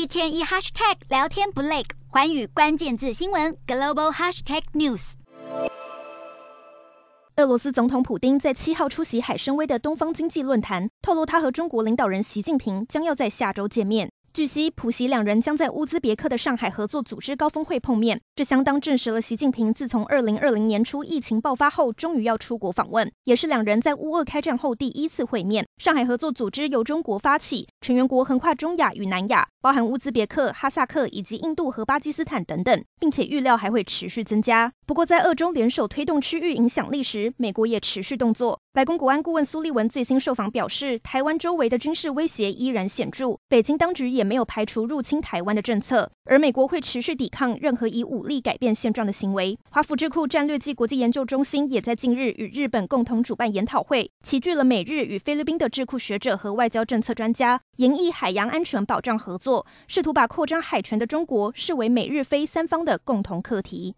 一天一 hashtag 聊天不累，环宇关键字新闻 global hashtag news。俄罗斯总统普京在七号出席海参崴的东方经济论坛，透露他和中国领导人习近平将要在下周见面。据悉，普习两人将在乌兹别克的上海合作组织高峰会碰面，这相当证实了习近平自从二零二零年初疫情爆发后，终于要出国访问，也是两人在乌俄开战后第一次会面。上海合作组织由中国发起，成员国横跨中亚与南亚，包含乌兹别克、哈萨克以及印度和巴基斯坦等等，并且预料还会持续增加。不过，在俄中联手推动区域影响力时，美国也持续动作。白宫国安顾问苏利文最新受访表示，台湾周围的军事威胁依然显著，北京当局也没有排除入侵台湾的政策，而美国会持续抵抗任何以武力改变现状的行为。华府智库战略暨国际研究中心也在近日与日本共同主办研讨会，齐聚了美日与菲律宾的智库学者和外交政策专家，研议海洋安全保障合作，试图把扩张海权的中国视为美日菲三方的共同课题。